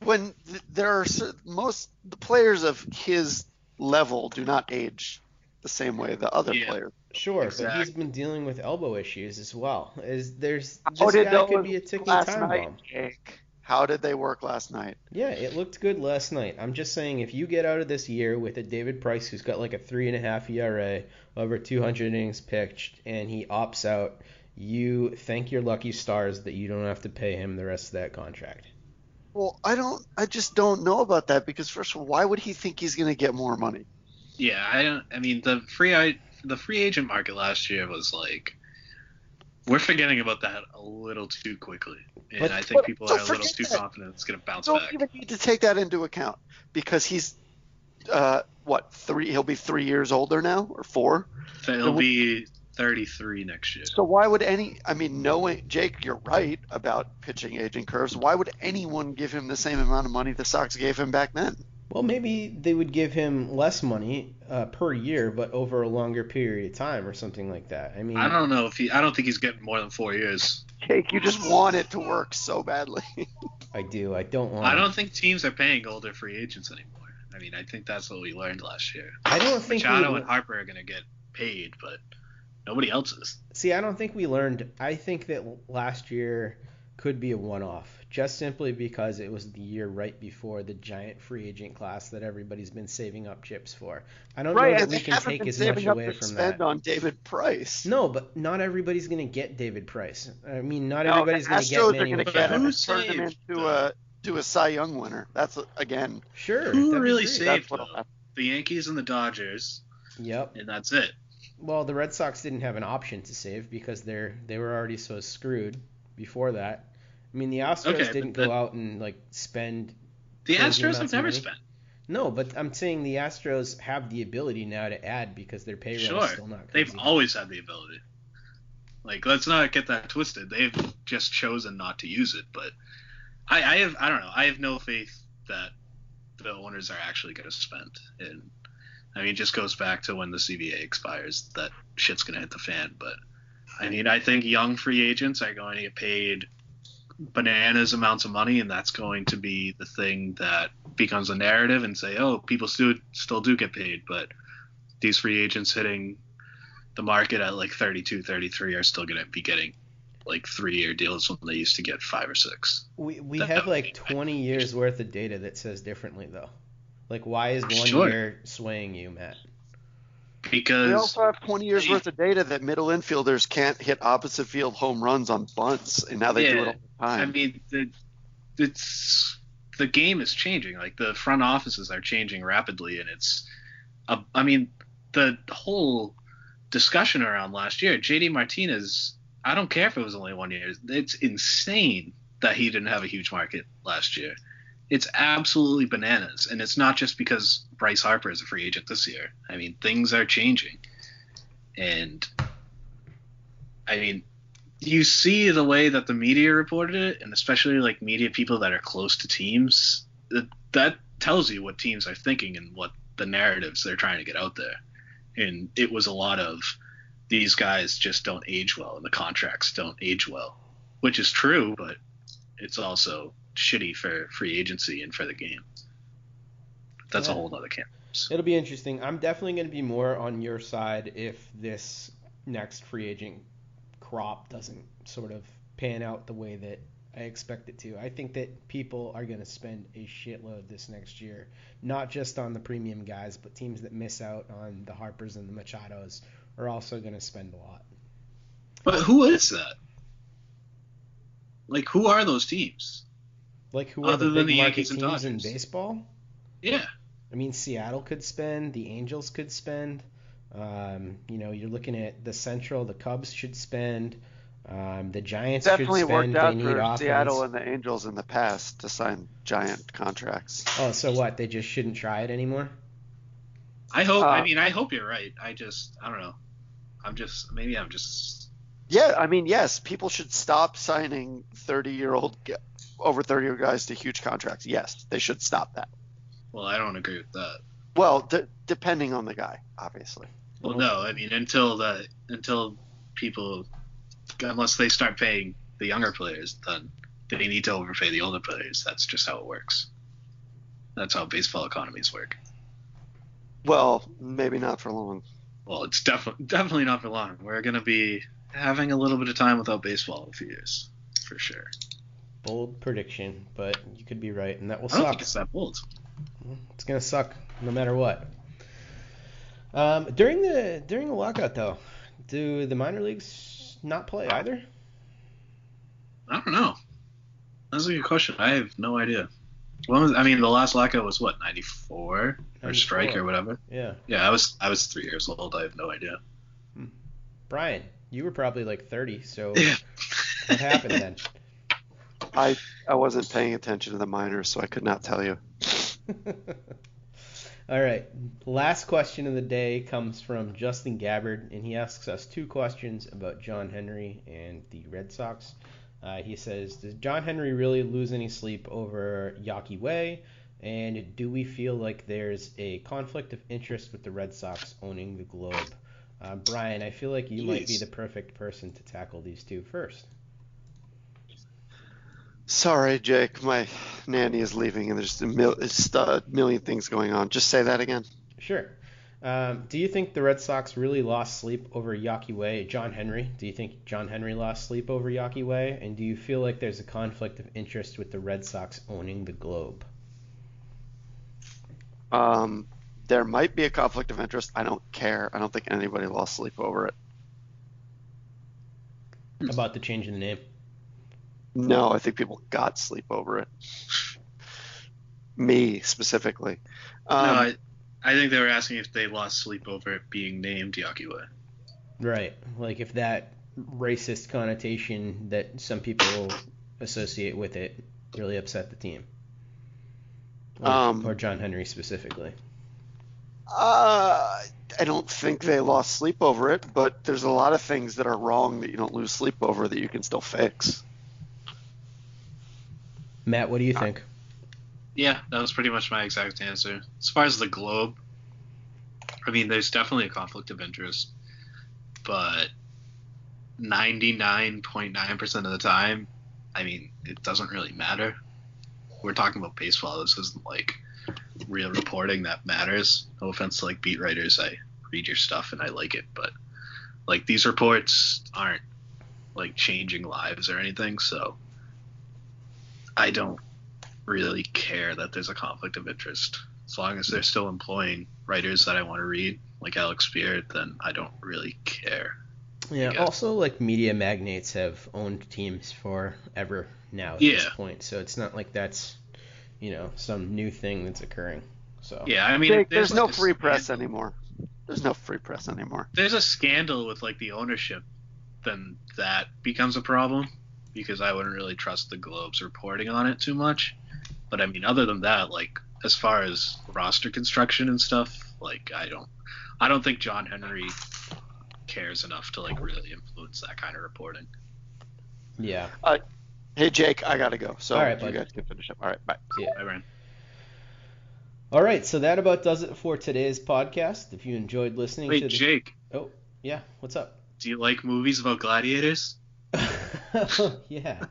when th- there are most the players of his level do not age the same way the other Yeah. players. Sure, but he's been dealing with elbow issues as well. Is there's How this did guy could be a ticking last time night, bomb. Jake? How did they work last night? Yeah, it looked good last night. I'm just saying, if you get out of this year with a David Price who's got like a three and a half ERA, over 200 innings pitched, and he opts out, you thank your lucky stars that you don't have to pay him the rest of that contract. Well, I don't. I just don't know about that because first of all, why would he think he's going to get more money? yeah, I don't. I mean, the free I, the free agent market last year was like. We're forgetting about that a little too quickly, and But- I think people are a little too that. confident it's going to bounce Don't back. even need to take that into account because he's uh, what three? He'll be three years older now or four. He'll be 33 next year. So why would any? I mean, knowing Jake, you're right about pitching aging curves. Why would anyone give him the same amount of money the Sox gave him back then? Well, maybe they would give him less money uh, per year, but over a longer period of time or something like that. I mean, I don't know if he. I don't think he's getting more than four years. Jake, you just want it to work so badly. I do. I don't want. I don't think teams are paying older free agents anymore. I mean, I think that's what we learned last year. I don't think Machado we, and Harper are going to get paid, but nobody else is. See, I don't think we learned. I think that last year could be a one-off, just simply because it was the year right before the giant free agent class that everybody's been saving up chips for. I don't know that and we they can haven't take been as much saving up away to from spend that. on David Price. No, but not everybody's going to get David Price. I mean, not No, everybody's going to get Manny going to get him who and turn him into a to a Cy Young winner. That's again. Sure. Who really saved? That's what'll though. happen. The Yankees and the Dodgers, Yep. and that's it. Well, the Red Sox didn't have an option to save because they're they were already so screwed before that. I mean, the Astros Okay, didn't that- go out and like spend The Astros have never money. spent. No, but I'm saying the Astros have the ability now to add because their payroll Sure, is still not good. They've crazy. always had the ability. Like, let's not get that twisted. They've just chosen not to use it. But I, I have, I don't know. I have no faith that the owners are actually going to spend. And I mean, it just goes back to when the CBA expires. That shit's going to hit the fan. But I mean, I think young free agents are going to get paid bananas amounts of money, and that's going to be the thing that becomes a narrative and say, oh, people still still do get paid, but these free agents hitting the market at like 32, 33 are still going to be getting like three year deals when they used to get five or six. We we That- have like 20 years worth of data that says differently though. Like why is one Sure. year swaying you, Matt? Because We also have 20 years worth of data that middle infielders can't hit opposite field home runs on bunts, and now they do it all the time. I mean, the, it's the game is changing. Like the front offices are changing rapidly, and it's, uh, I mean, the whole discussion around last year, JD Martinez. I don't care if it was only one year. It's insane that he didn't have a huge market last year. It's absolutely bananas, and it's not just because Bryce Harper is a free agent this year. I mean, things are changing, and I mean, you see the way that the media reported it, and especially like media people that are close to teams, that, that tells you what teams are thinking and what the narratives they're trying to get out there. And it was a lot of these guys just don't age well, and the contracts don't age well, which is true, but it's also shitty for free agency and for the game. That's a whole other can. It'll be interesting. I'm definitely going to be more on your side if this next free agent crop doesn't sort of pan out the way that I expect it to. I think that people are going to spend a shitload this next year, not just on the premium guys, but teams that miss out on the Harpers and the Machados are also going to spend a lot. But who is that? Like, who are those teams? Like who are Other the than big the market Yankees and teams in baseball? Yeah. I mean, Seattle could spend, the Angels could spend. Um, you know, you're looking at the Central, the Cubs should spend. Um, the Giants Definitely should spend. It definitely worked out they need for offense. Seattle and the Angels in the past to sign giant contracts. Oh, so what? They just shouldn't try it anymore? I hope. I Uh, mean, I hope you're right. I just, I don't know. I'm just, maybe I'm just. Yeah, I mean, yes, people should stop signing 30 year old, over 30 year guys to huge contracts. Yes, they should stop that. Well, I don't agree with that. Well, d- depending on the guy, obviously. Well, no. I mean, until the until people, unless they start paying the younger players, then they need to overpay the older players. That's just how it works. That's how baseball economies work. Well, maybe not for long. Well, it's definitely definitely not for long. We're gonna be having a little bit of time without baseball in a few years, for sure. Bold prediction, but you could be right, and that will I don't suck. think it's that bold. It's gonna suck no matter what. Um, during the during the lockout though, do the minor leagues not play either? I don't know. That's a good question. I have no idea. When was, I mean, the last lockout was what, 94 or 94. strike or whatever. Yeah. Yeah, I was I was three years old. I have no idea. Bryan, you were probably like 30, so Yeah. what happened then? I I wasn't paying attention to the minors, so I could not tell you. All right. Last question of the day comes from Justin Gabbard, and he asks us two questions about John Henry and the Red Sox. Uh, he says, Does John Henry really lose any sleep over Yawkey Way? And do we feel like there's a conflict of interest with the Red Sox owning the Globe? Uh, Bryan, I feel like you might be the perfect person to tackle these two first. Sorry, Jake. My nanny is leaving, and there's a mil- a million things going on. Just say that again. Sure. Um, do you think the Red Sox really lost sleep over Yawkey Way? John Henry, do you think John Henry lost sleep over Yawkey Way? And do you feel like there's a conflict of interest with the Red Sox owning the Globe? Um, there might be a conflict of interest. I don't care. I don't think anybody lost sleep over it. About the change in the name? No, I think people got sleep over it. Me specifically. Um, no, I, I think they were asking if they lost sleep over it being named Yawkey Way. Right. Like if that racist connotation that some people associate with it really upset the team. Or, Um, or John Henry specifically. Uh, I don't think they lost sleep over it, but there's a lot of things that are wrong that you don't lose sleep over that you can still fix. Matt, what do you uh, think? Yeah, that was pretty much my exact answer. As far as the globe, I mean, there's definitely a conflict of interest, but 99.9% of the time, I mean, it doesn't really matter. We're talking about baseball. This isn't like real reporting that matters. No offense to like beat writers. I read your stuff and I like it, but like these reports aren't like changing lives or anything, so I don't really care that there's a conflict of interest. As long as they're still employing writers that I want to read, like Alex Speier, then I don't really care. Yeah. Yeah. Also, like media magnates have owned teams forever now at Yeah. this point, so it's not like that's you know some new thing that's occurring. So Yeah, I mean, Jake, if there's no like a free press anymore. There's no free press anymore. there's a scandal with like the ownership, then that becomes a problem because I wouldn't really trust the Globe's reporting on it too much. But I mean, other than that, like as far as roster construction and stuff, like I don't, I don't think John Henry cares enough to like really influence that kind of reporting. yeah. Uh, hey Jake, I gotta go. So All right, you bud. guys can finish up. All right, bye. I ran. All right, so that about does it for today's podcast. If you enjoyed listening Wait, to the Jake, oh yeah, what's up? do you like movies about gladiators? yeah.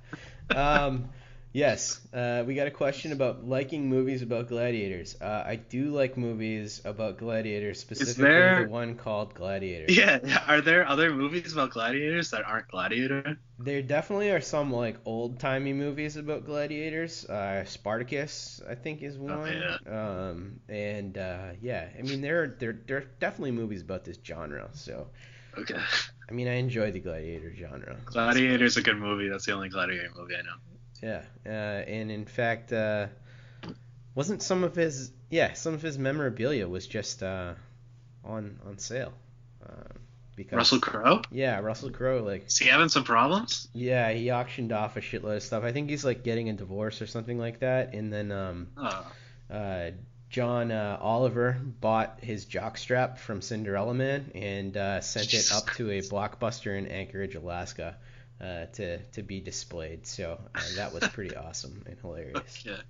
Um, yes. Uh, we got a question about liking movies about gladiators. Uh, I do like movies about gladiators, specifically there- the one called Gladiator. Yeah. Are there other movies about gladiators that aren't Gladiator? There definitely are some like old timey movies about gladiators. Uh, Spartacus, I think, is one. yeah. Um, and uh, yeah, I mean there are there there are definitely movies about this genre. So Okay. I mean I enjoy the gladiator genre. Gladiator's a good movie. That's the only gladiator movie I know. Yeah, uh, and in fact, uh, wasn't some of his yeah some of his memorabilia was just uh, on on sale. Uh, because Russell Crowe? yeah Russell Crowe like Is he having some problems? yeah he auctioned off a shitload of stuff. I think he's like getting a divorce or something like that. And then um, Oh. John uh, Oliver bought his jockstrap from Cinderella Man and uh, sent Jesus it up to a blockbuster in Anchorage, Alaska. Uh, to to be displayed, so uh, that was pretty awesome and hilarious. Okay.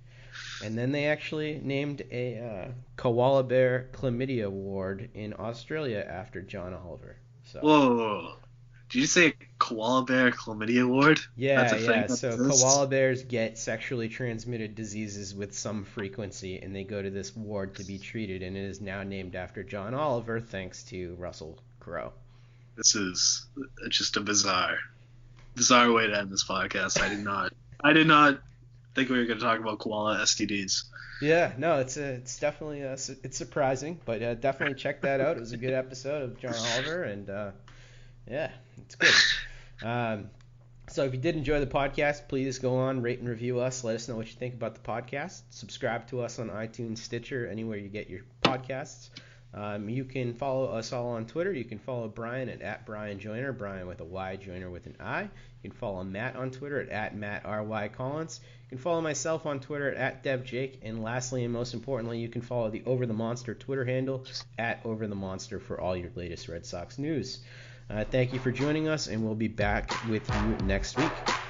And then they actually named a uh, koala bear chlamydia ward in Australia after John Oliver. So Whoa. Did you say koala bear chlamydia ward? yeah, That's a yeah. So exists? koala bears get sexually transmitted diseases with some frequency, and they go to this ward to be treated, and it is now named after John Oliver, thanks to Russell Crowe. This is just a bizarre, bizarre way to end this podcast. I did not, I did not think we were going to talk about koala STDs. Yeah, no, it's a, it's definitely su- it's surprising, but uh, definitely check that out. It was a good episode of John Oliver, and uh, yeah, it's good. Um, so if you did enjoy the podcast, please go on, rate and review us. Let us know what you think about the podcast. Subscribe to us on iTunes, Stitcher, anywhere you get your podcasts. Um, you can follow us all on Twitter. You can follow Bryan at, at Bryan Joiner, Bryan with a Y, Joiner with an I. You can follow Matt on Twitter at, at Matt R.Y. Collins. You can follow myself on Twitter at, at DevJake. And lastly, and most importantly, you can follow the Over the Monster Twitter handle at Over the Monster for all your latest Red Sox news. Uh, thank you for joining us, and we'll be back with you next week.